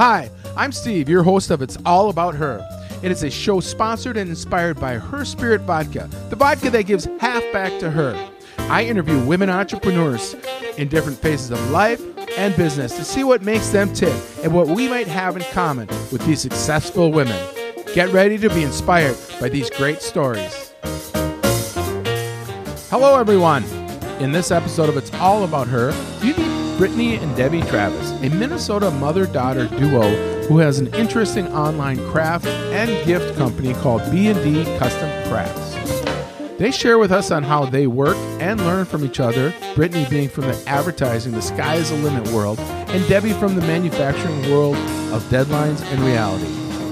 Hi, I'm Steve, your host of It's All About Her. It is a show sponsored and inspired by Her Spirit Vodka, the vodka that gives half back to her. I interview women entrepreneurs in different phases of life and business to see what makes them tick and what we might have in common with these successful women. Get ready to be inspired by these great stories. Hello, everyone. In this episode of It's All About Her, you meet Brittany and Debbie Travis, a Minnesota mother daughter duo who has an interesting online craft and gift company called B&D Custom Crafts. They share with us on how they work and learn from each other, Brittany being from the advertising, the sky is the limit world, and Debbie from the manufacturing world of deadlines and reality.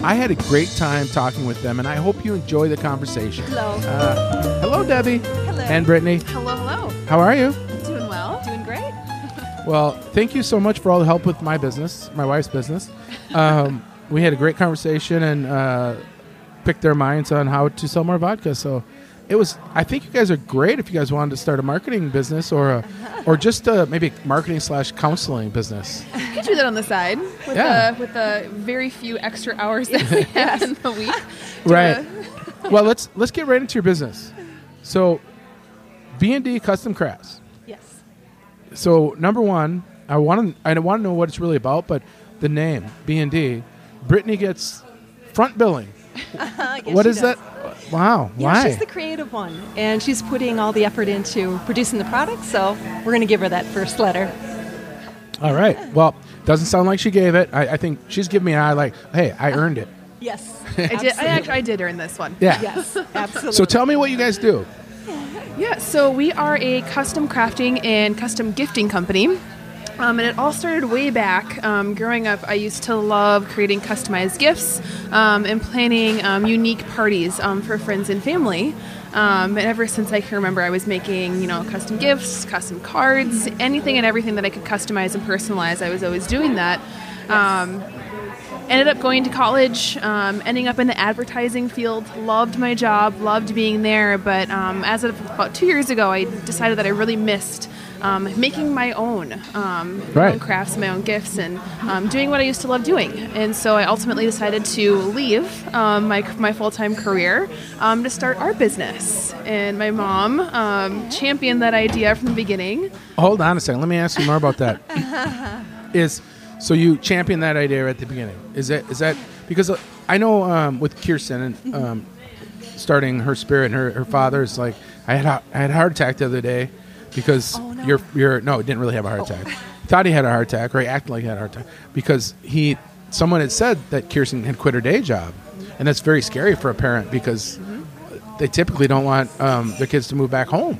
I had a great time talking with them, and I hope you enjoy the conversation. Hello. Uh, hello, Debbie. Hello. And Brittany. Hello, hello. How are you? Well, thank you so much for all the help with my business, my wife's business. Um, we had a great conversation and uh, picked their minds on how to sell more vodka. So it was. I think you guys are great if you guys wanted to start a marketing business or a, or just a, maybe marketing slash counseling business. You could do that on the side with Yeah. the with the very few extra hours that we have in the week. Right. well, let's let's get right into your business. So, B and D Custom Crafts. Yes. So number one, I want to I want to know what it's really about, but the name B and D, Brittany gets front billing. Yes, What she is does. that? Wow, Yeah, why? she's the creative one, and she's putting all the effort into producing the product. So we're going to give her that first letter. All right. Well, doesn't sound like she gave it. I, I think she's giving me an eye like, hey, I earned it. Yes. I did. I actually I did earn this one. Yeah. Yes, absolutely. So tell me what you guys do. Yeah. So we are a custom crafting and custom gifting company. Um, and it all started way back. Um, growing up, I used to love creating customized gifts um, and planning um, unique parties um, for friends and family. Um, and ever since I can remember, I was making, you know, custom gifts, custom cards, anything and everything that I could customize and personalize. I was always doing that. Ended up going to college, um, ending up in the advertising field. Loved my job, loved being there. But um, as of about two years ago, I decided that I really missed um, making my own, um, my Right. own crafts, my own gifts, and um, doing what I used to love doing. And so I ultimately decided to leave um, my, my full time career um, to start our business. And my mom um, championed that idea from the beginning. Hold on a second. Let me ask you more about that. is so you championed that idea at the beginning? Is that is that because uh, I know um, with Kirsten and um, starting her spirit and her, her father's like I had a, I had a heart attack the other day because Oh, no. you're you're no didn't really have a heart attack. Thought he had a heart attack or he acted like he had a heart attack because he someone had said that Kirsten had quit her day job, and that's very scary for a parent because they typically don't want um, their kids to move back home.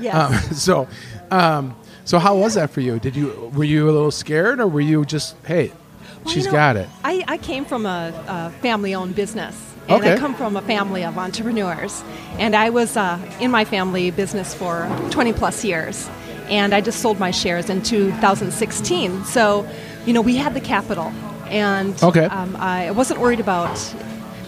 yes. Um, so, um, so how was that for you? Did you were you a little scared, or were you just hey, Well, she's you know, got it? I, I came from a, a family-owned business, and I come from a family of entrepreneurs. And I was uh, in my family business for 20 plus years, and I just sold my shares in 2016. So, you know, we had the capital, and Okay. um, I wasn't worried about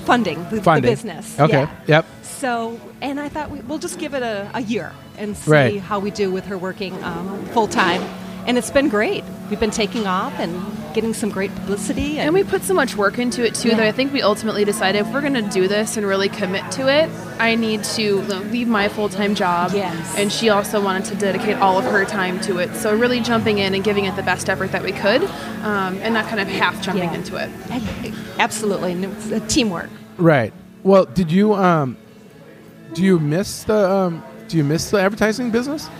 funding the, the business. Okay. Yeah. Yep. So, and I thought we, we'll just give it a, a year and see Right. how we do with her working um, full time. And it's been great. We've been taking off and getting some great publicity. And we put so much work into it too that I think we ultimately decided if we're going to do this and really commit to it, I need to leave my full time job. Yes. And she also wanted to dedicate all of her time to it. So really jumping in and giving it the best effort that we could, um, and not kind of half jumping Yeah. into it. Absolutely, and it's a teamwork. Right. Well, did you um, do you miss the um, do you miss the advertising business?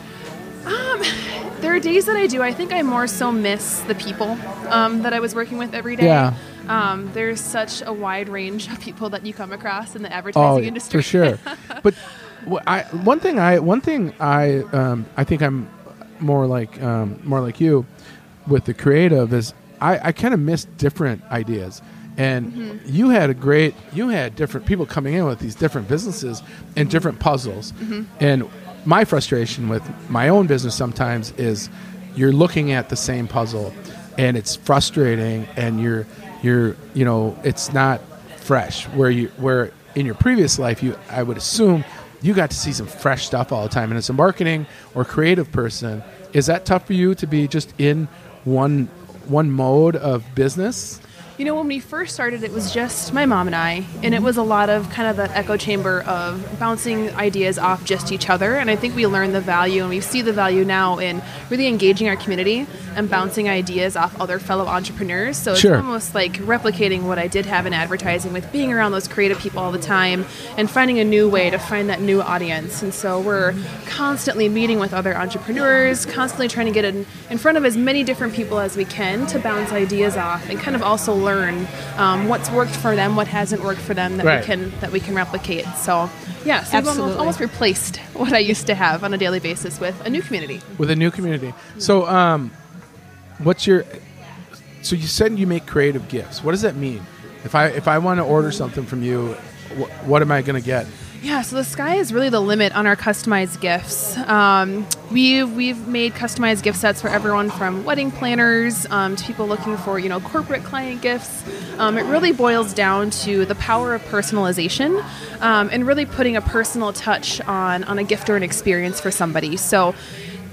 There are days that I do. I think I more so miss the people um, that I was working with every day. Yeah. Um, there's such a wide range of people that you come across in the advertising Oh, industry. for sure. but I, one thing I one thing I um, I think I'm more like um, more like you with the creative is I, I kind of miss different ideas. And Mm-hmm. you had a great you had different people coming in with these different businesses and different puzzles. Mm-hmm. And my frustration with my own business sometimes is you're looking at the same puzzle and it's frustrating and you're you're you know it's not fresh. Where you where in your previous life you I would assume you got to see some fresh stuff all the time. And as a marketing or creative person is that tough for you to be just in one one mode of business You know, when we first started, it was just my mom and I, and it was a lot of kind of that echo chamber of bouncing ideas off just each other. And I think we learned the value, and we see the value now in really engaging our community and bouncing ideas off other fellow entrepreneurs. So it's Sure. almost like replicating what I did have in advertising with being around those creative people all the time and finding a new way to find that new audience. And so we're constantly meeting with other entrepreneurs, constantly trying to get in, in front of as many different people as we can to bounce ideas off and kind of also learn um, what's worked for them, what hasn't worked for them that Right. we can that we can replicate. So yeah, so we've almost, Absolutely. almost replaced what I used to have on a daily basis with a new community. with a new community. So, um, what's your? So you said you make creative gifts. What does that mean? If I if I want to order something from you, wh- what am I going to get? Yeah, so the sky is really the limit on our customized gifts. Um, we've we've made customized gift sets for everyone from wedding planners um, to people looking for you know corporate client gifts. Um, it really boils down to the power of personalization um, and really putting a personal touch on on a gift or an experience for somebody. So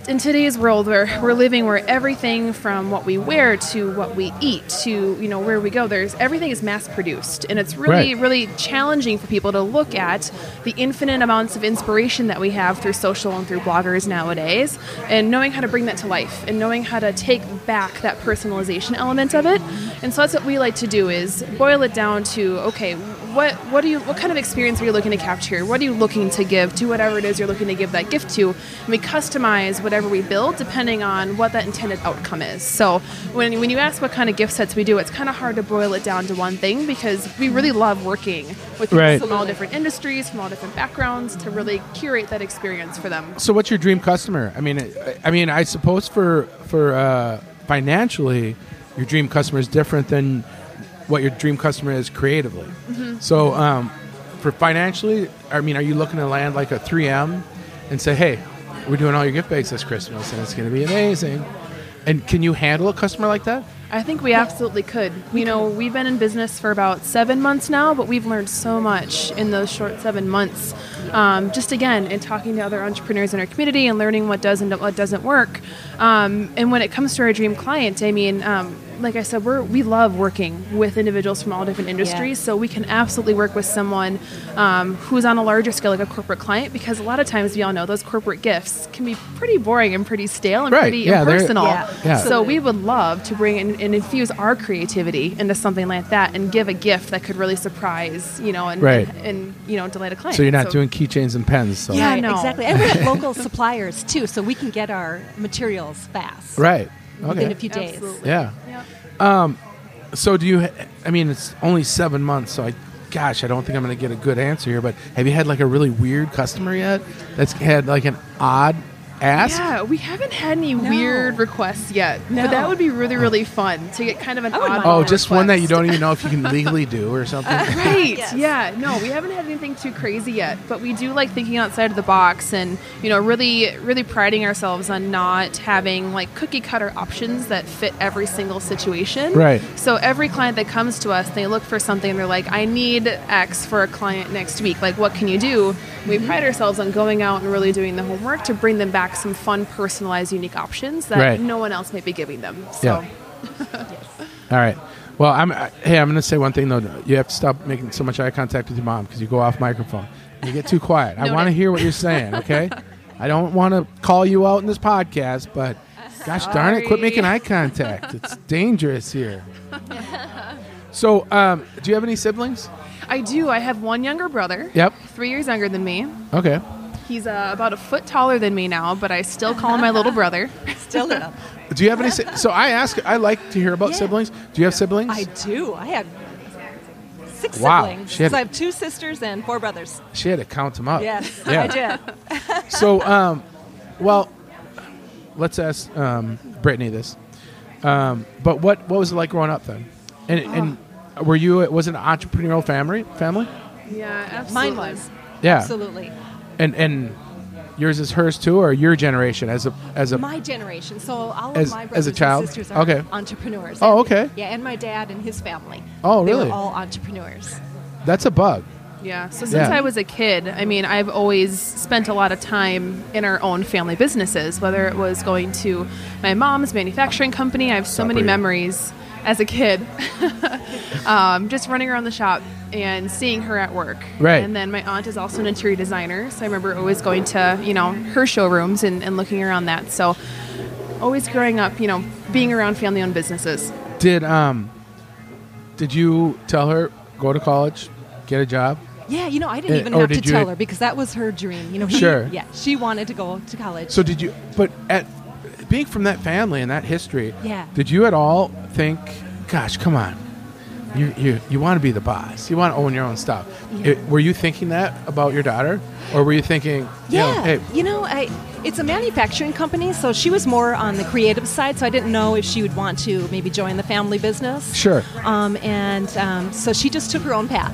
in today's world where we're living where everything from what we wear to what we eat to you know where we go there's everything is mass produced and it's really Right. really challenging for people to look at the infinite amounts of inspiration that we have through social and through bloggers nowadays and knowing how to bring that to life and knowing how to take back that personalization element of it and so that's what we like to do is boil it down to okay what what do you what kind of experience are you looking to capture what are you looking to give to whatever it is you're looking to give that gift to and we customize whatever we build depending on what that intended outcome is so when, when you ask what kind of gift sets we do it's kind of hard to boil it down to one thing because we really love working with people Right. from all different industries from all different backgrounds to really curate that experience for them So, what's your dream customer? I mean, I, I mean, I suppose for for uh, financially, your dream customer is different than what your dream customer is creatively. So, um, for financially, I mean, are you looking to land like a 3M and say, "Hey, we're doing all your gift bags this Christmas, and it's going to be amazing"? And can you handle a customer like that? I think we absolutely could. You know, we've been in business for about seven months now, but we've learned so much in those short seven months. Um, just again, in talking to other entrepreneurs in our community and learning what does and what doesn't work. Um, and when it comes to our dream client, I mean, um, like I said, we're we love working with individuals from all different industries, so we can absolutely work with someone um, who's on a larger scale, like a corporate client, because a lot of times we all know those corporate gifts can be pretty boring and pretty stale and Right, pretty yeah, impersonal. Yeah, Yeah. So we would love to bring in and infuse our creativity into something like that and give a gift that could really surprise, you know, and Right. and, you know, delight a client. So you're not doing keychains and pens. So. Yeah, Right, no. exactly. And we have local suppliers too, so we can get our materials fast. Right. Within Okay. a few days. Absolutely. Yeah. Yeah. Um, so do you? ha- I mean, it's only seven months, so I, gosh, I don't think I'm going to get a good answer here. But have you had like a really weird customer yet? That's had like an odd ask. Yeah, we haven't had any weird requests yet, No. but that would be really, really fun to get kind of an odd. Oh, a just one that you don't even know if you can legally do or something. Right. Yes. Yeah. No, we haven't had anything too crazy yet, but we do like thinking outside of the box and, you know, really really priding ourselves on not having like cookie cutter options that fit every single situation. Right. So every client that comes to us, they look for something and they're like, "I need X for a client next week. Like, what can you do?" We pride ourselves on going out and really doing the homework to bring them back some fun, personalized, unique options that Right. no one else might be giving them. So Yeah. All right. Well, I'm. I, hey, I'm going to say one thing though. You have to stop making so much eye contact with your mom because you go off microphone. You get too quiet. I want to hear what you're saying. Okay. I don't want to call you out in this podcast, but gosh darn it, quit making eye contact. It's dangerous here. So, um, do you have any siblings? I do. I have one younger brother. Yep. Three years younger than me. Okay. He's uh, about a foot taller than me now, but I still call him my little brother. Still little. Do you have any? si- So I ask. I like to hear about Yeah. siblings. Do you have siblings? I do. I have six Wow. siblings. She had- so I have two sisters and four brothers. she had to count them up. Yes, Yeah. I did. So, um, well, let's ask um, Brittany this. Um, but what what was it like growing up then? And, and were you was it an entrepreneurial family? Family? Yeah, absolutely. Mine was. Yeah. Absolutely. And and yours is hers too, or your generation as a as a My generation. So all As- of my as a child? and sisters are Okay. entrepreneurs. Oh, okay. Yeah, and my dad and his family. Oh, They really? were all entrepreneurs. that's a bug. Yeah. So since Yeah. I was a kid, I mean, I've always spent a lot of time in our own family businesses, whether it was going to my mom's manufacturing company. I have so many Supper. memories as a kid. um, just running around the shop and seeing her at work. Right. And then my aunt is also an interior designer, so I remember always going to you know her showrooms and, and looking around that. So always growing up, you know, being around family-owned businesses. Did um, did you tell her go to college, get a job? Yeah, you know, I didn't Uh, even or have to did you- tell her because that was her dream. You know, he- Sure. Yeah, she wanted to go to college. So did you? But at being from that family and that history, Yeah. Did you at all think, "Gosh, come on, you you you want to be the boss, you want to own your own stuff"? Yeah. It- were you thinking that about your daughter, or were you thinking, you know, yeah, hey, you know, I, it's a manufacturing company, so she was more on the creative side. So I didn't know if she would want to maybe join the family business. sure, Um, and um, so she just took her own path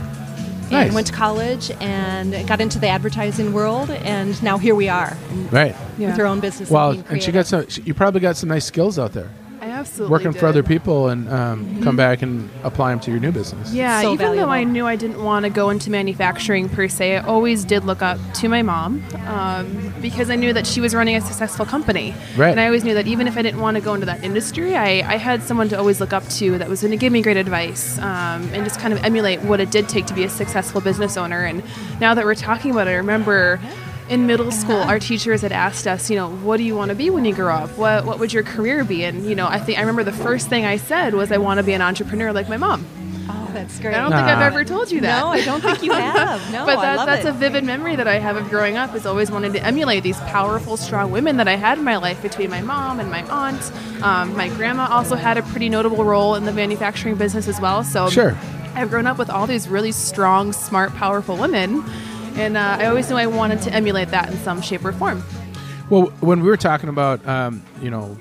and Nice. went to college and got into the advertising world, and now here we are right? Yeah. with her own business. Well, being and she got some. she- You probably got some nice skills out there, I absolutely working for other people, and um, come back and apply them to your new business. Yeah, So even though I knew I didn't want to go into manufacturing per se, I always did look up to my mom um, because I knew that she was running a successful company. Right. And I always knew that even if I didn't want to go into that industry, I, I had someone to always look up to that was going to give me great advice um, and just kind of emulate what it did take to be a successful business owner. And now that we're talking about it, I remember in middle school, our teachers had asked us, you know, what do you want to be when you grow up? What what would your career be? And you know, I think I remember the first thing I said was I want to be an entrepreneur like my mom. Oh, that's great. I don't think I've ever told you that. No, I don't think you have. No, but I that, love that's it. a vivid memory that I have of growing up. Is always wanting to emulate these powerful, strong women that I had in my life between my mom and my aunt. Um, my grandma also had a pretty notable role in the manufacturing business as well. So Sure. I've grown up with all these really strong, smart, powerful women, and uh, I always knew I wanted to emulate that in some shape or form. Well, when we were talking about, um, you know,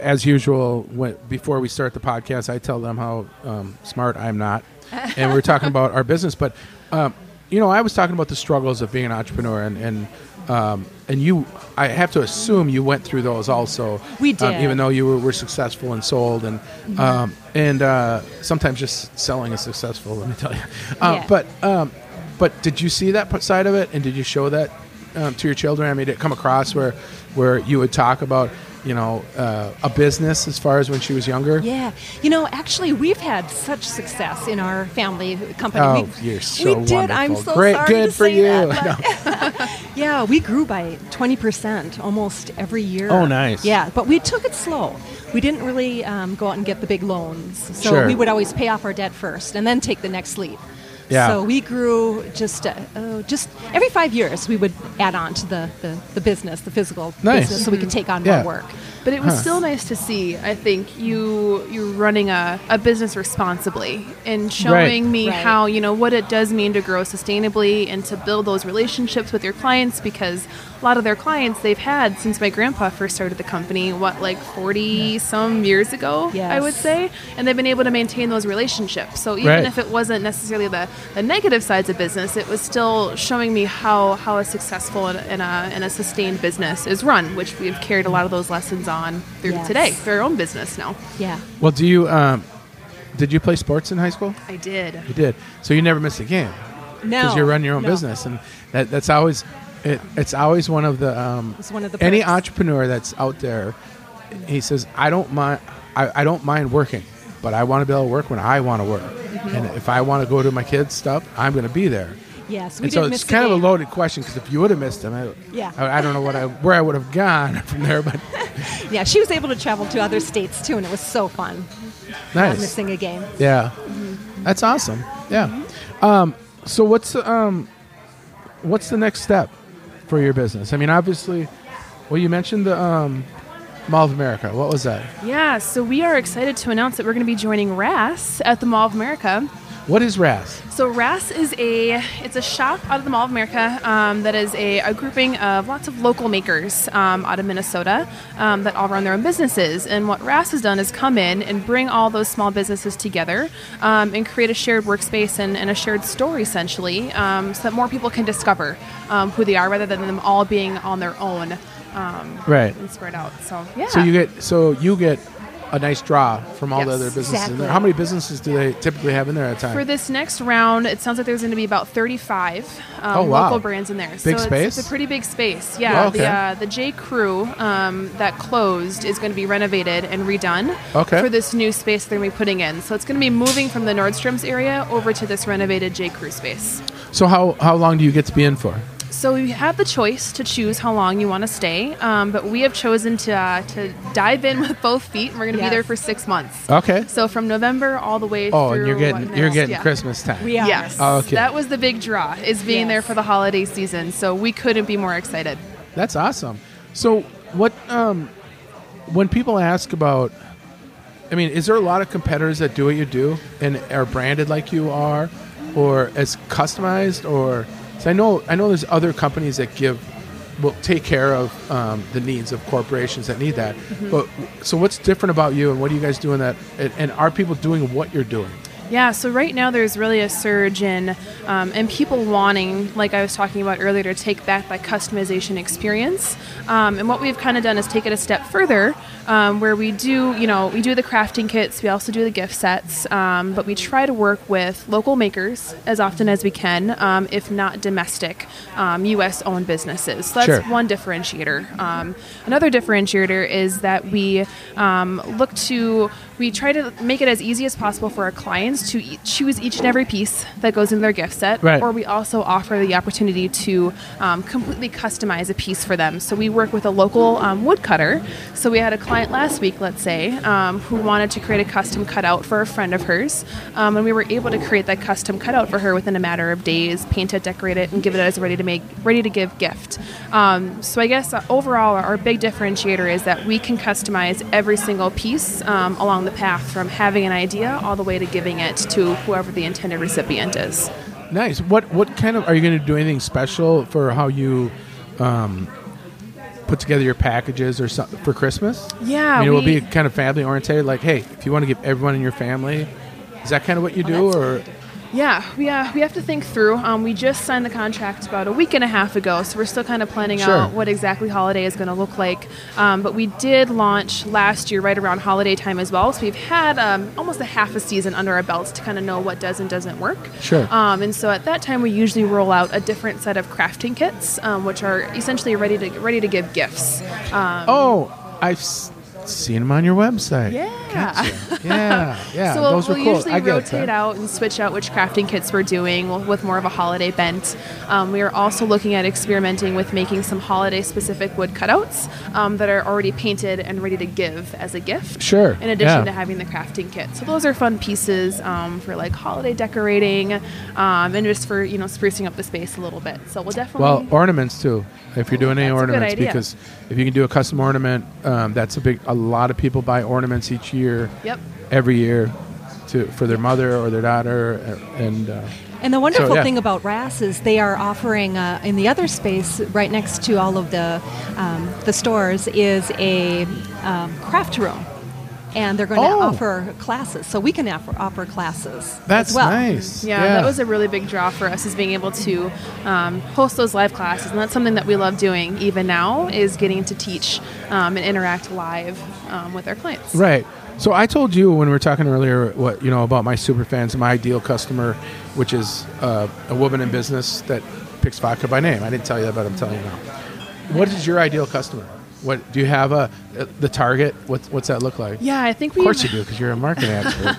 as usual, when, before we start the podcast, I tell them how um, smart I'm not, and we are talking about our business. But um, you know, I was talking about the struggles of being an entrepreneur, and and um, and you, I have to assume you went through those also. We um, did. even though you were, were successful and sold, and um, and uh, sometimes just selling is successful. Let me tell you. Uh, Yeah. But um, but did you see that side of it, and did you show that um, to your children? I mean, did it come across where where you would talk about you know uh, a business as far as when she was younger? Yeah, you know, actually, we've had such success in our family company. Oh, we, you're so we did. I'm so Great, sorry good to for say you. that, but- yeah, we grew by 20 percent almost every year. Oh, nice. Yeah, but we took it slow. We didn't really um, go out and get the big loans, so Sure. we would always pay off our debt first and then take the next leap. Yeah. So we grew just uh, uh, just every five years. We would add on to the, the, the business, the physical Nice. business, so we could take on Yeah. more work. But it was Huh. still nice to see. I think you you running a, a business responsibly and showing me Right. how you know what it does mean to grow sustainably and to build those relationships with your clients because a lot of their clients they've had since my grandpa first started the company. What like forty some years ago, I would say, and they've been able to maintain those relationships. So even Right. if it wasn't necessarily the, the negative sides of business, it was still showing me how how a successful and, and, a, and a sustained business is run, which we've carried a lot of those lessons on through Yes. today through our own business now. Yeah. Well, do you um, did you play sports in high school? I did. You did. So you never missed a game No. because you're running your own no. business, and that, that's always it, it's always one of the um, It's one of the any perks. entrepreneur that's out there. He says, "I don't mind. I, I don't mind working, but I want to be able to work when I want to work. Mm-hmm. And if I want to go to my kids' stuff, I'm going to be there." Yes, we and so it's kind of a loaded question because if you would have missed them, I, Yeah. I, I don't know what I where I would have gone from there. But Yeah, she was able to travel to other states too, and it was so fun. Not nice, missing a game. yeah, that's awesome. Yeah. Um, so what's um, what's the next step for your business? I mean, obviously, well, you mentioned the um, Mall of America. What was that? Yeah, so we are excited to announce that we're going to be joining RAS at the Mall of America. What is RAS? So RAS is a it's a shop out of the Mall of America um, that is a, a grouping of lots of local makers um, out of Minnesota um, that all run their own businesses. And what RAS has done is come in and bring all those small businesses together um, and create a shared workspace and, and a shared story essentially, um, so that more people can discover um, who they are rather than them all being on their own um, Right. and spread out. So yeah. So you get so you get a nice draw from all the other businesses in there. How many businesses do they typically have in there at a time? For this next round, it sounds like there's going to be about 35 um, Oh, wow. local brands in there. so Big it's, space? it's a pretty big space. Yeah. Oh, okay. The uh, the J Crew um, that closed is going to be renovated and redone Okay. for this new space they're going to be putting in. So it's going to be moving from the Nordstrom's area over to this renovated J Crew space. so how how long do you get to be in for? So you have the choice to choose how long you want to stay, um, but we have chosen to uh, to dive in with both feet, and we're going to Yes. be there for six months. Okay. So from November all the way Oh, through. and you're getting what you're getting Yeah. Christmas time. We are. Yes. Oh, okay. That was the big draw, is being there for the holiday season. So we couldn't be more excited. That's awesome. So what um when people ask about I mean, is there a lot of competitors that do what you do and are branded like you are or as customized or 'cause I know I know there's other companies that give will take care of um, the needs of corporations that need that. Mm-hmm. But so what's different about you and what are you guys doing that and, and are people doing what you're doing? Yeah, so right now there's really a surge in um, and people wanting, like I was talking about earlier, to take back that customization experience. Um, and what we've kind of done is take it a step further, um, where we do, you know, we do the crafting kits, we also do the gift sets, um, but we try to work with local makers as often as we can, um, if not domestic, um, U.S.-owned businesses. So that's Sure. one differentiator. Um, another differentiator is that we um, look to we try to make it as easy as possible for our clients to e- choose each and every piece that goes in their gift set. Right. Or we also offer the opportunity to um, completely customize a piece for them. So we work with a local um, woodcutter. So we had a client last week, let's say, um, who wanted to create a custom cutout for a friend of hers, um, and we were able to create that custom cutout for her within a matter of days, paint it, decorate it, and give it as a ready to make, ready to give gift. Um, so I guess uh, overall, our big differentiator is that we can customize every single piece um, along the path from having an idea all the way to giving it to whoever the intended recipient is. Nice. What what kind of are you going to do anything special for how you um, put together your packages or something for Christmas? Yeah, I mean, it will be kind of family oriented. Like, hey, if you want to give everyone in your family, is that kind of what you do, or Yeah, we, uh, we have to think through. Um, we just signed the contract about a week and a half ago, so we're still kind of planning Sure. out what exactly holiday is going to look like. Um, but we did launch last year right around holiday time as well, so we've had um, almost a half a season under our belts to kind of know what does and doesn't work. Sure. Um, and so at that time, we usually roll out a different set of crafting kits, um, which are essentially ready to ready to give gifts. Um, oh, I've s- seen them on your website. Yeah. Gotcha. yeah, yeah. so we'll, those were we'll cool. usually rotate out and switch out which crafting kits we're doing with more of a holiday bent. Um, we are also looking at experimenting with making some holiday specific wood cutouts um, that are already painted and ready to give as a gift. Sure, In addition yeah. to having the crafting kit. So those are fun pieces um, for like holiday decorating um, and just for, you know, sprucing up the space a little bit. So we'll definitely. Well, ornaments too. If you're doing any That's a good ornaments, because if you can do a custom ornament, um, that's a big. A lot of people buy ornaments each year. Yep. Every year, to for their mother or their daughter, and uh, And the wonderful yeah. thing about RAS is they are offering uh, in the other space right next to all of the um, the stores is a um, craft room, and they're going to Oh. offer classes. So we can offer, offer classes that's as well. nice. Yeah, that was a really big draw for us is being able to um, host those live classes, and that's something that we love doing even now is getting to teach um, and interact live um, with our clients. Right. So I told you when we were talking earlier, what you know about my super fans, my ideal customer, which is uh, a woman in business that picks vodka by name. I didn't tell you that, but I'm telling you now. What is your ideal customer? What do you have a the target? What, what's that look like? Yeah, I think we. Of course you do, because you're a marketing expert.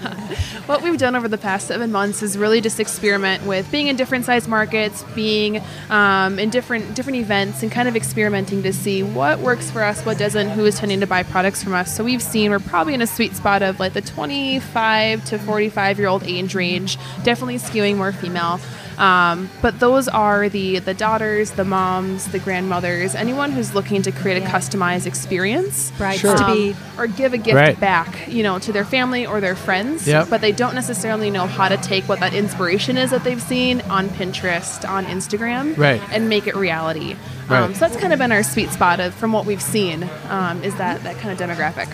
What we've done over the past seven months is really just experiment with being in different size markets, being um, in different different events, and kind of experimenting to see what works for us, what doesn't, who is tending to buy products from us. So we've seen we're probably in a sweet spot of like the 25 to 45 year old age range, definitely skewing more female. Um, but those are the the daughters, the moms, the grandmothers, anyone who's looking to create a Yeah. customized experience, Brides Sure. to be. um, or give a gift Right. back, you know, to their family or their friends. Yep. But they don't necessarily know how to take what that inspiration is that they've seen on Pinterest, on Instagram, Right. and make it reality. Right. Um, so that's kind of been our sweet spot of from what we've seen um, is that that kind of demographic.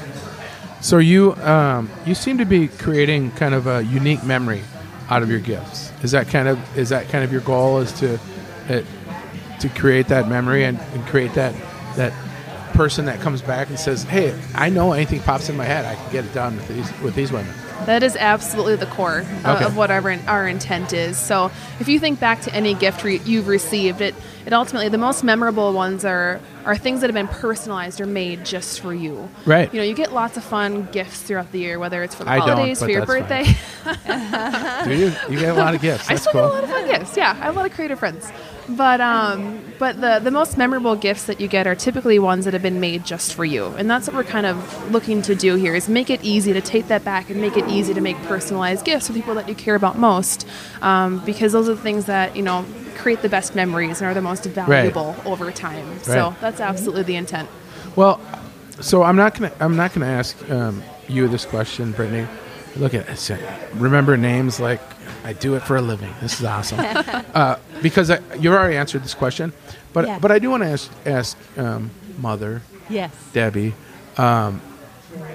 so you um, you seem to be creating kind of a unique memory out of your gifts. Is that kind of is that kind of your goal? Is to uh, to create that memory and, and create that that person that comes back and says, "Hey, I know anything pops in my head, I can get it done with these with these women." That is absolutely the core uh, Okay. of what our, our intent is. So, if you think back to any gift re- you've received, it, it ultimately the most memorable ones are are things that have been personalized or made just for you. Right. You know, you get lots of fun gifts throughout the year, whether it's for the I holidays, for your birthday. Do you? You get a lot of gifts. I still cool. get a lot of fun gifts. Yeah, I have a lot of creative friends. But um, but the the most memorable gifts that you get are typically ones that have been made just for you, and that's what we're kind of looking to do here is make it easy to take that back and make it easy to make personalized gifts for people that you care about most, um, because those are the things that you know create the best memories and are the most valuable over time. So that's absolutely the intent. Well, so I'm not gonna I'm not gonna ask um, you this question, Brittany. Look at it. Remember names like I do it for a living. This is awesome. uh, because I, you already answered this question, but Yeah. but I do want to ask ask um, Mother Yes. Debbie. Um,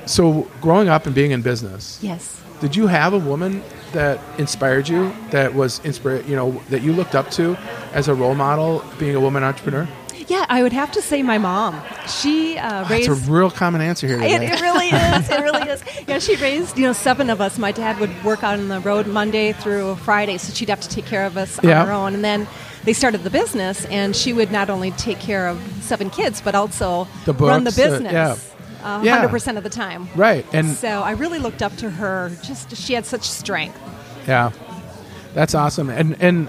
so growing up and being in business, Yes. did you have a woman that inspired you? That was inspire you know that you looked up to as a role model, being a woman entrepreneur. Yeah, I would have to say my mom. She uh, That's raised. a real common answer here It, it really is. It really is. Yeah, she raised you know seven of us. My dad would work out on the road Monday through Friday, so she'd have to take care of us Yeah. on her own. And then they started the business, and she would not only take care of seven kids, but also The run the books, uh, business. yeah. Uh, Yeah. 100% of the time. Right, and So I really looked up to her. Just she had such strength. Yeah, that's awesome. And and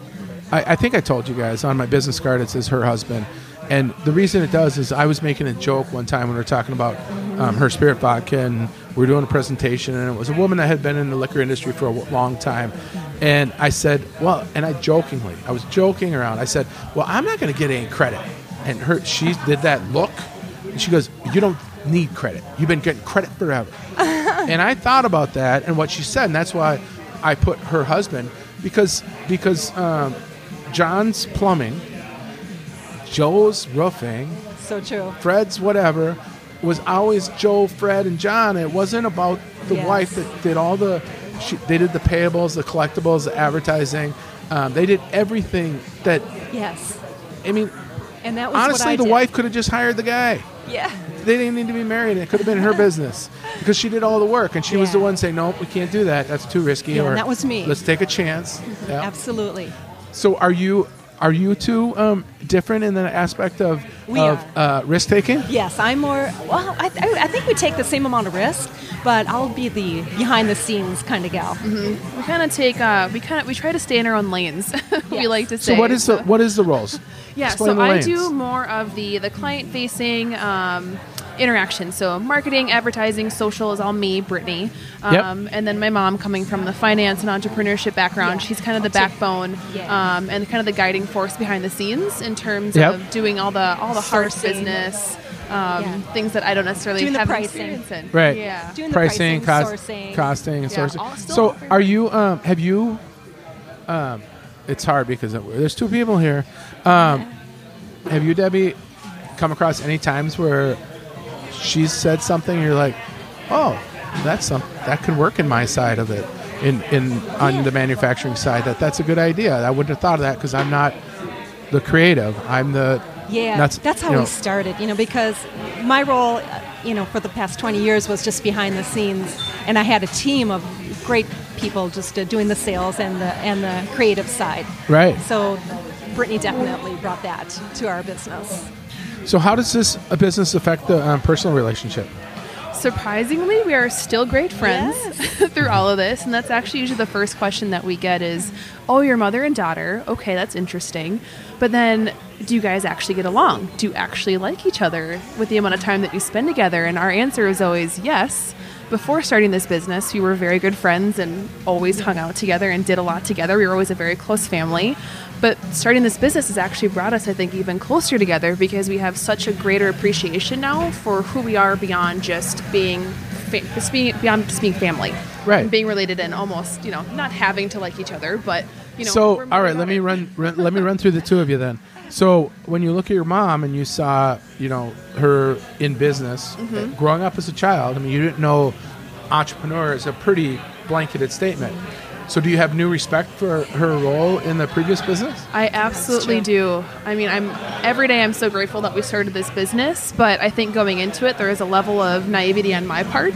I, I think I told you guys on my business card it says her husband. And the reason it does is I was making a joke one time when we were talking about um, her spirit vodka, and we were doing a presentation, and it was a woman that had been in the liquor industry for a w- long time. And I said, well, and I jokingly, I was joking around. I said, well, I'm not going to get any credit. And her, she did that look, and she goes, you don't need credit. You've been getting credit forever. and I thought about that and what she said, and that's why I put her husband because because um, John's plumbing, Joe's roofing, So true. Fred's whatever was always Joe, Fred, and John. It wasn't about the Yes. wife that did all the. She, they did the payables, the collectibles, the advertising. Um, they did everything that. Yes. I mean, And that was what honestly, the did. wife could have just hired the guy. Yeah. They didn't need to be married. It could have been her business because she did all the work, and she was the one saying, "Nope, we can't do that. That's too risky." Yeah, or that was me. Let's take a chance. Yeah. Absolutely. So, are you are you two um, different in the aspect of We of uh, risk taking? Yes, I'm more. Well, I, I, I think we take the same amount of risk, but I'll be the behind the scenes kind of gal. We kind of take uh, we kind of we try to stay in our own lanes. we like to say. So, what is the what is the roles? Yeah, Explain so I do more of the the client facing um, interaction. So marketing, advertising, social is all me, Brittany, Yep. um, and then my mom coming from the finance and entrepreneurship background. Yeah. She's kind of the backbone Yeah. um, and kind of the guiding force behind the scenes in terms Yep. of doing all the all the hard Sourcing. business. Um, Yeah. Things that I don't necessarily Doing the have pricing. experience in. Right. Yeah. Doing the pricing, pricing, cost, sourcing. costing, and Yeah, sourcing. So, all are you? Um, have you? Um, it's hard because there's two people here. Um, have you, Debbie, come across any times where she's said something and you're like, "Oh, that's some that could work in my side of it." In, in on the manufacturing side, that that's a good idea. I wouldn't have thought of that because I'm not the creative. I'm the Yeah, That's- that's, how you know- we started. You know, because my role, you know, for the past 20 years was just behind the scenes, and I had a team of great people just uh, doing the sales and the and the creative side. right. So, Brittany definitely brought that to our business. So how does this a business affect the um, personal relationship? Surprisingly, we are still great friends through all of this, and that's actually usually the first question that we get is, "Oh, your mother and daughter. Okay, that's interesting." But then, do you guys actually get along? Do you actually like each other with the amount of time that you spend together? And our answer is always yes. Before starting this business, we were very good friends and always hung out together and did a lot together. We were always a very close family. But starting this business has actually brought us, I think, even closer together because we have such a greater appreciation now for who we are beyond just being, fa- just being beyond just being family, Right. And being related and almost, you know, not having to like each other, but you know. so all right, let me run, run. Let me run through the two of you then. So when you look at your mom and you saw, you know, her in business, Mm-hmm. growing up as a child. I mean, you didn't know entrepreneur is a pretty blanketed statement. So, do you have new respect for her role in the previous business? I absolutely do. I mean, I'm every day I'm so grateful that we started this business, but I think going into it there is a level of naivety on my part,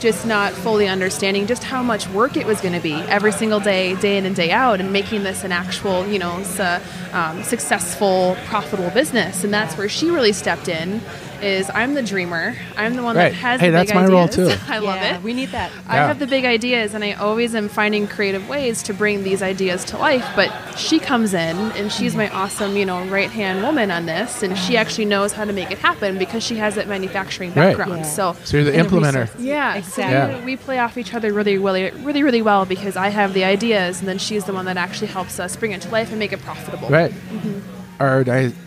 just not fully understanding just how much work it was going to be every single day, day in and day out, and making this an actual, you know, s- uh, um, successful, profitable business. And that's where she really stepped in. Is I'm the dreamer. I'm the one Right. that has Hey, the that's big my ideas. role, too. I love it. We need that. I Yeah. have the big ideas, and I always am finding creative ways to bring these ideas to life. But she comes in, and she's my awesome, you know, right hand woman on this, and she actually knows how to make it happen because she has that manufacturing Right. background. Yeah. So. So, you're the And the implementer. Yeah, Exactly. So Yeah. we, we play off each other really, really, really, really well because I have the ideas, and then she's the one that actually helps us bring it to life and make it profitable. Right. Mm-hmm. Are,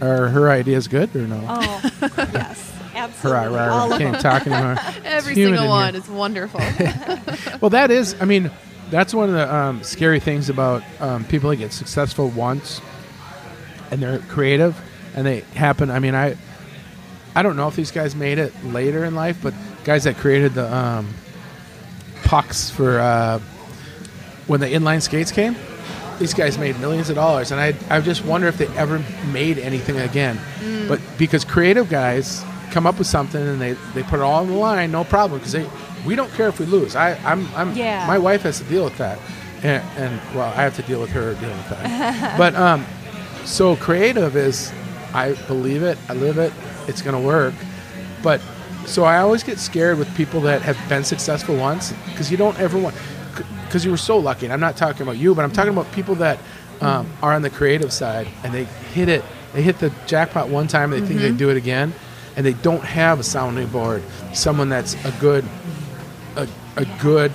are her ideas good or no? Oh, yes, Absolutely. hurrah, All of can't talk anymore. Every single one is wonderful. Well, that is, I mean, that's one of the um, scary things about um, people that get successful once and they're creative and they happen. I mean, I I don't know if these guys made it later in life, but guys that created the um, pucks for uh, when the inline skates came, these guys made millions of dollars. And I, I just wonder if they ever made anything again. But because creative guys come up with something and they, they put it all on the line, no problem, because they we don't care if we lose. I, I'm, I'm Yeah. my wife has to deal with that. And, and well, I have to deal with her dealing with that. but um, so creative is, I believe it, I live it, it's going to work. But so I always get scared with people that have been successful once because you don't ever want, because you were so lucky. And I'm not talking about you, but I'm talking about people that um, are on the creative side and they hit it, they hit the jackpot one time, and they think they do it again, and they don't have a sounding board, someone that's a good, a, a good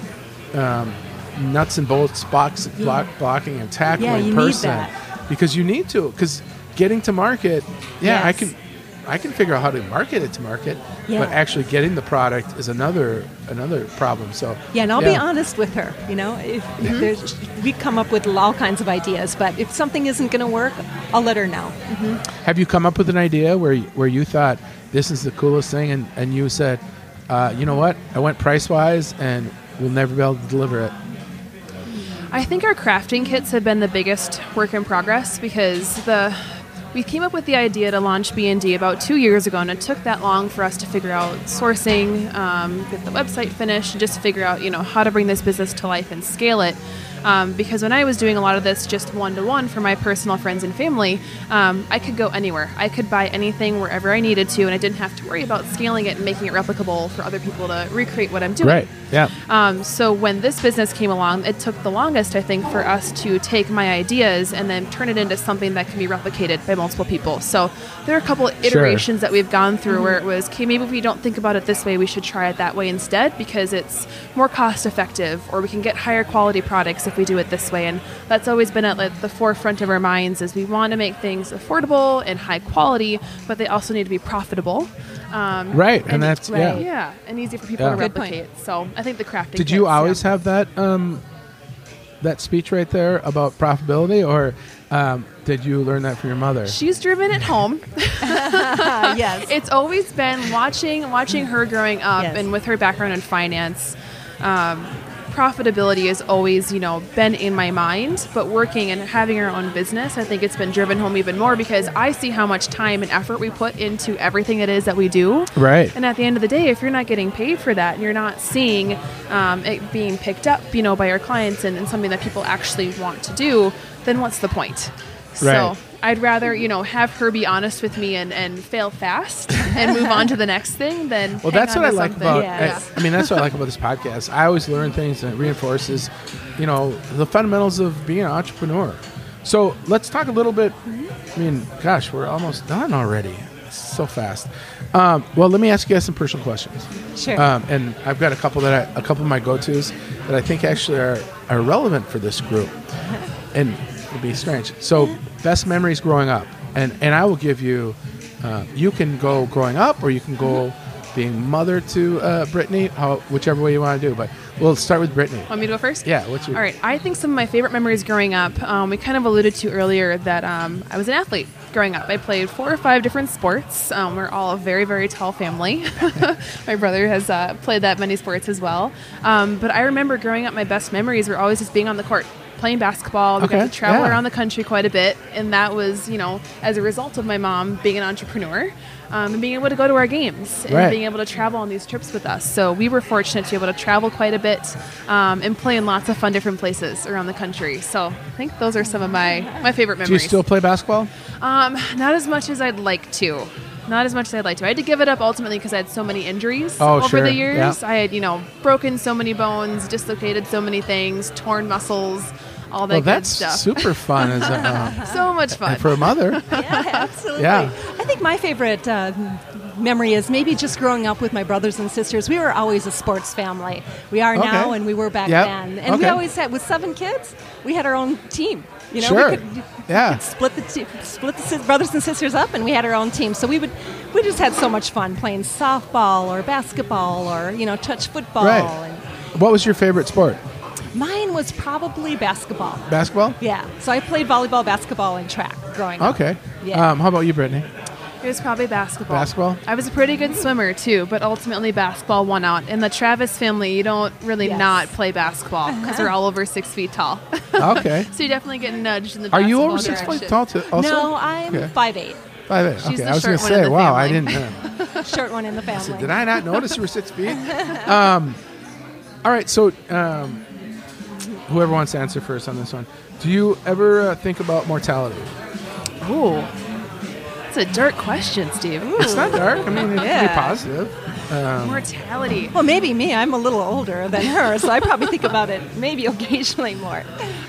um, nuts and bolts box block, blocking and tackling Yeah, you need person that. because you need to because getting to market yeah i can i can figure out how to market it to market Yeah. but actually getting the product is another another problem so Yeah, and I'll be honest with her. You know, if, if there's, we come up with all kinds of ideas, but if something isn't going to work, I'll let her know. have you come up with an idea where you, where you thought this is the coolest thing and, and you said uh, you know what i went price wise and we'll never be able to deliver it I think our crafting kits have been the biggest work in progress because the we came up with the idea to launch B&D about two years ago, and it took that long for us to figure out sourcing, um, get the website finished, and just figure out you know how to bring this business to life and scale it. Um, because when I was doing a lot of this just one to one for my personal friends and family, um, I could go anywhere. I could buy anything wherever I needed to, and I didn't have to worry about scaling it and making it replicable for other people to recreate what I'm doing. right yeah Um, so when this business came along, it took the longest, I think, for us to take my ideas and then turn it into something that can be replicated by multiple people. So there are a couple of iterations that we've gone through where it was, okay, maybe if we don't think about it this way, we should try it that way instead because it's more cost effective, or we can get higher quality products if we do it this way. And that's always been at like, the forefront of our minds is we want to make things affordable and high quality, but they also need to be profitable. Um, right and, that's yeah right. yeah, and easy for people Yeah. to Good point. replicate. So I think the crafting. Did you kits, always yeah. have that um, that speech right there about profitability, or um, did you learn that from your mother? She's driven at home. Yes. It's always been watching watching her growing up, Yes. and with her background in finance. Um, profitability has always, you know, been in my mind, but working and having our own business, I think it's been driven home even more because I see how much time and effort we put into everything it is that we do. Right. And at the end of the day, if you're not getting paid for that and you're not seeing um, it being picked up, you know, by our clients and, and something that people actually want to do, then what's the point? Right. So I'd rather, you know, have her be honest with me and, and fail fast and move on to the next thing then Well, hang that's on what I to like something. about. Yeah. I, I mean, that's what I like about this podcast. I always learn things and it reinforces, you know, the fundamentals of being an entrepreneur. So let's talk a little bit. I mean, gosh, we're almost done already. It's so fast. Um, well, let me ask you guys some personal questions. Sure. Um, and I've got a couple that I, a couple of my go-tos that I think actually are, are relevant for this group, and it'll be strange. So, best memories growing up, and and I will give you. Uh, you can go growing up, or you can go being mother to uh, Brittany, how, whichever way you want to do. But we'll start with Brittany. Want me to go first? Yeah, what's your? All right. I think some of my favorite memories growing up, um, we kind of alluded to earlier that um, I was an athlete growing up. I played four or five different sports. Um, we're all a very, very tall family. my brother has uh, played that many sports as well. Um, but I remember growing up, my best memories were always just being on the court. Playing basketball, we Okay, got to travel yeah. around the country quite a bit, and that was, you know, as a result of my mom being an entrepreneur um, and being able to go to our games and Right. being able to travel on these trips with us. So we were fortunate to be able to travel quite a bit um, and play in lots of fun different places around the country. So I think those are some of my my favorite memories. Do you still play basketball? Um, not as much as I'd like to. Not as much as I'd like to. I had to give it up ultimately because I had so many injuries Oh, over sure. the years. Yeah. I had, you know, broken so many bones, dislocated so many things, torn muscles, all that Well, good that's stuff. super fun as a, uh, so much fun. for a mother. Yeah, absolutely. Yeah. I think my favorite uh, memory is maybe just growing up with my brothers and sisters. We were always a sports family. We are now, and we were back Yep. then. And we always had, with seven kids, we had our own team. You know, Sure. we could Yeah. split the te- split the sis- brothers and sisters up, and we had our own team. So we would we just had so much fun playing softball or basketball or you know touch football. Right. And What was your favorite sport? Mine was probably basketball. Basketball? Yeah. So I played volleyball, basketball, and track growing up. Okay. Yeah. Um, how about you, Brittany? It was probably basketball. Basketball? I was a pretty good swimmer too, but ultimately basketball won out. In the Travis family, you don't really Yes. not play basketball because they're all over six feet tall. Okay. so you definitely get nudged in the. Are you basketball over six direction. feet tall too? Also? No, I'm Okay. five eight, Five eight. She's Okay, the I was going to short one in say, the wow, I didn't. Uh, short one in the family. did I not notice you were six feet? Um, all right, so um, whoever wants to answer first on this one, do you ever uh, think about mortality? Ooh, it's a dark question, Steve. It's not dark. I mean, it can be Yeah. positive. Um, Mortality. Well, maybe me. I'm a little older than her, so I probably think about it maybe occasionally more.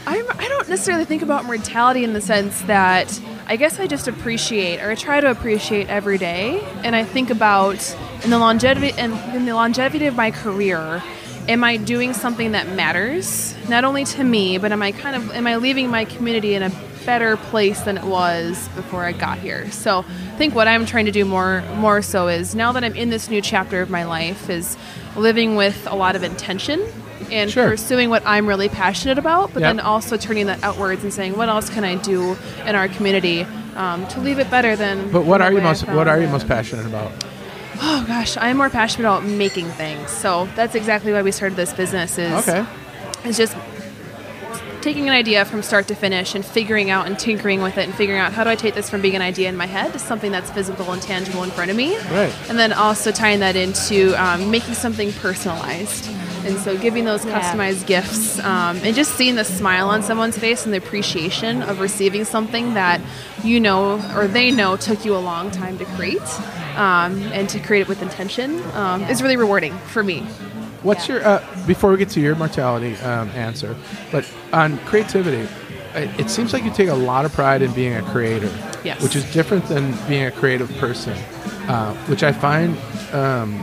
I'm, I don't necessarily think about mortality in the sense that I guess I just appreciate or I try to appreciate every day, and I think about in the longevity and in the longevity of my career. Am I doing something that matters not only to me, but am I kind of am I leaving my community in a better place than it was before I got here? So I think what I'm trying to do more more so is now that I'm in this new chapter of my life is living with a lot of intention and Sure. pursuing what I'm really passionate about, but Yep. then also turning that outwards and saying, what else can I do in our community um, to leave it better than? but what are you most What are you most passionate about? Oh gosh, I'm more passionate about making things. So that's exactly why we started this business. Is Okay. it's just taking an idea from start to finish and figuring out and tinkering with it and figuring out how do I take this from being an idea in my head to something that's physical and tangible in front of me. Right. And then also tying that into um, making something personalized. And so giving those Yeah. customized gifts um, and just seeing the smile on someone's face and the appreciation of receiving something that you know or they know took you a long time to create um, and to create it with intention um, is really rewarding for me. What's Yeah. your uh, before we get to your mortality um, answer, but on creativity, it, it seems like you take a lot of pride in being a creator, Yes. which is different than being a creative person, uh, which I find um,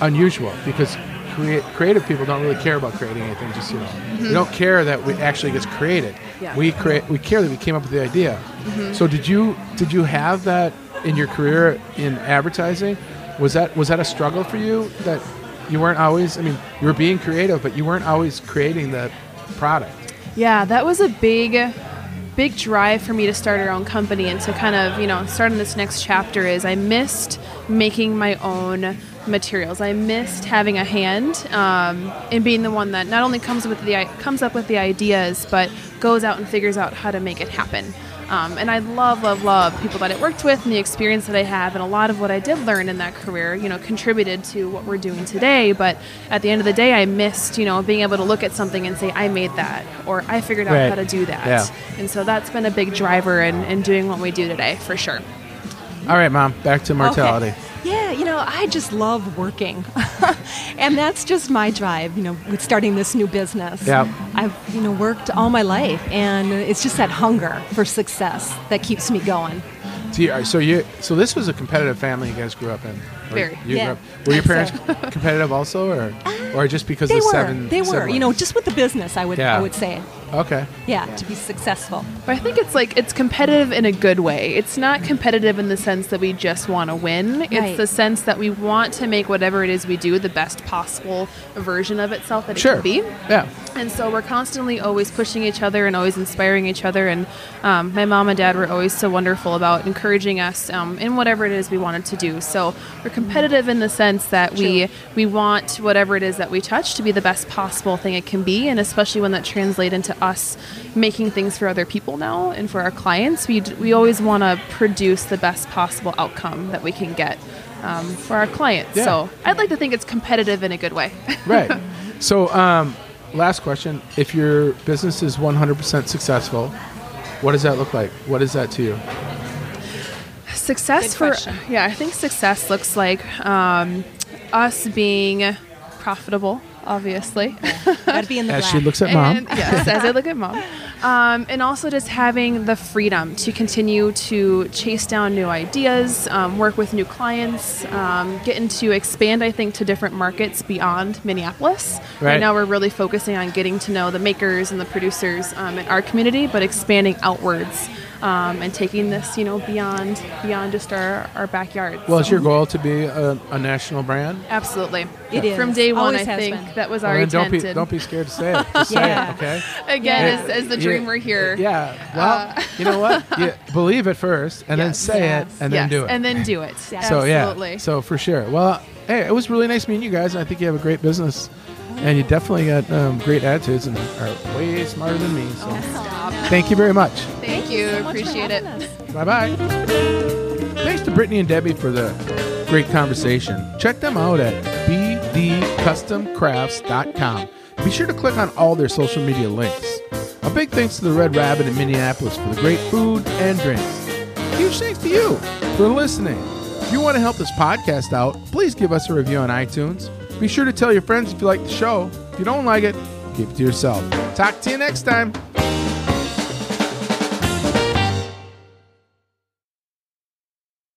unusual because crea- creative people don't really care about creating anything. Just you know, they don't care that we actually gets created. Mm-hmm. Yeah. We create. We care that we came up with the idea. Mm-hmm. So did you did you have that in your career in advertising? Was that was that a struggle for you that you weren't always? I mean, you were being creative, but you weren't always creating the product. Yeah, that was a big, big drive for me to start our own company and to kind of, you know, start in this next chapter. Is I missed making my own materials. I missed having a hand um, and being the one that not only comes with the comes up with the ideas, but goes out and figures out how to make it happen. Um, and I love, love, love people that I worked with and the experience that I have, and a lot of what I did learn in that career, you know, contributed to what we're doing today. But at the end of the day, I missed, you know, being able to look at something and say, I made that, or I figured out Right. how to do that. Yeah. And so that's been a big driver in, in doing what we do today, for sure. All right, mom. Back to mortality. Okay. Yeah, you know, I just love working. and that's just my drive, you know, with starting this new business. Yeah. I've, you know, worked all my life and it's just that hunger for success that keeps me going. So, you, so you so this was a competitive family you guys grew up in. Very. You Yeah. grew up, were your So- parents competitive also, or or just because They of were. seven? they were. You know, just with the business, I would Yeah. I would say. Okay. Yeah, to be successful. But I think it's like it's competitive in a good way. It's not competitive in the sense that we just want to win. Right. It's the sense that we want to make whatever it is we do the best possible version of itself that it Sure. can be. Yeah. And so we're constantly always pushing each other and always inspiring each other. And um, my mom and dad were always so wonderful about encouraging us um, in whatever it is we wanted to do. So we're competitive in the sense that we we want whatever it is that we touch to be the best possible thing it can be, and especially when that translates into us making things for other people now and for our clients. We d- we always want to produce the best possible outcome that we can get. Um, for our clients, Yeah. so I'd like to think it's competitive in a good way. Right. so, um, last question: If your business is 100% successful, what does that look like? What is that to you? Success Good for question. yeah, I think success looks like um, us being profitable, obviously, Got to be in the As black. she looks at mom. and yes, as I look at mom, um, and also just having the freedom to continue to chase down new ideas, um, work with new clients, um, getting to expand. I think to different markets beyond Minneapolis. Right. now, we're really focusing on getting to know the makers and the producers um, in our community, but expanding outwards. Um, and taking this, you know, beyond beyond just our, our backyard. Well, is your goal to be a, a national brand? Absolutely. It is. From day one, Always I think been. that was Well, our then don't be don't be scared to say it. Just Yeah. say it, okay? again, Yeah. as, as the You- dreamer here. Yeah. Well, you know what? You believe it first, and then say Yes. it, and then do it. And then do it. So, so yeah. Absolutely. So for sure. Well, hey, it was really nice meeting you guys, and I think you have a great business, and you definitely got um, great attitudes and are way smarter than me. So thank you very much. Thank you. so much Appreciate it. Bye bye. Thanks to Brittany and Debbie for the great conversation. Check them out at bdcustomcrafts.com. Be sure to click on all their social media links. A big thanks to the Red Rabbit in Minneapolis for the great food and drinks. Huge thanks to you for listening. If you want to help this podcast out, please give us a review on iTunes. Be sure to tell your friends if you like the show. If you don't like it, keep it to yourself. Talk to you next time.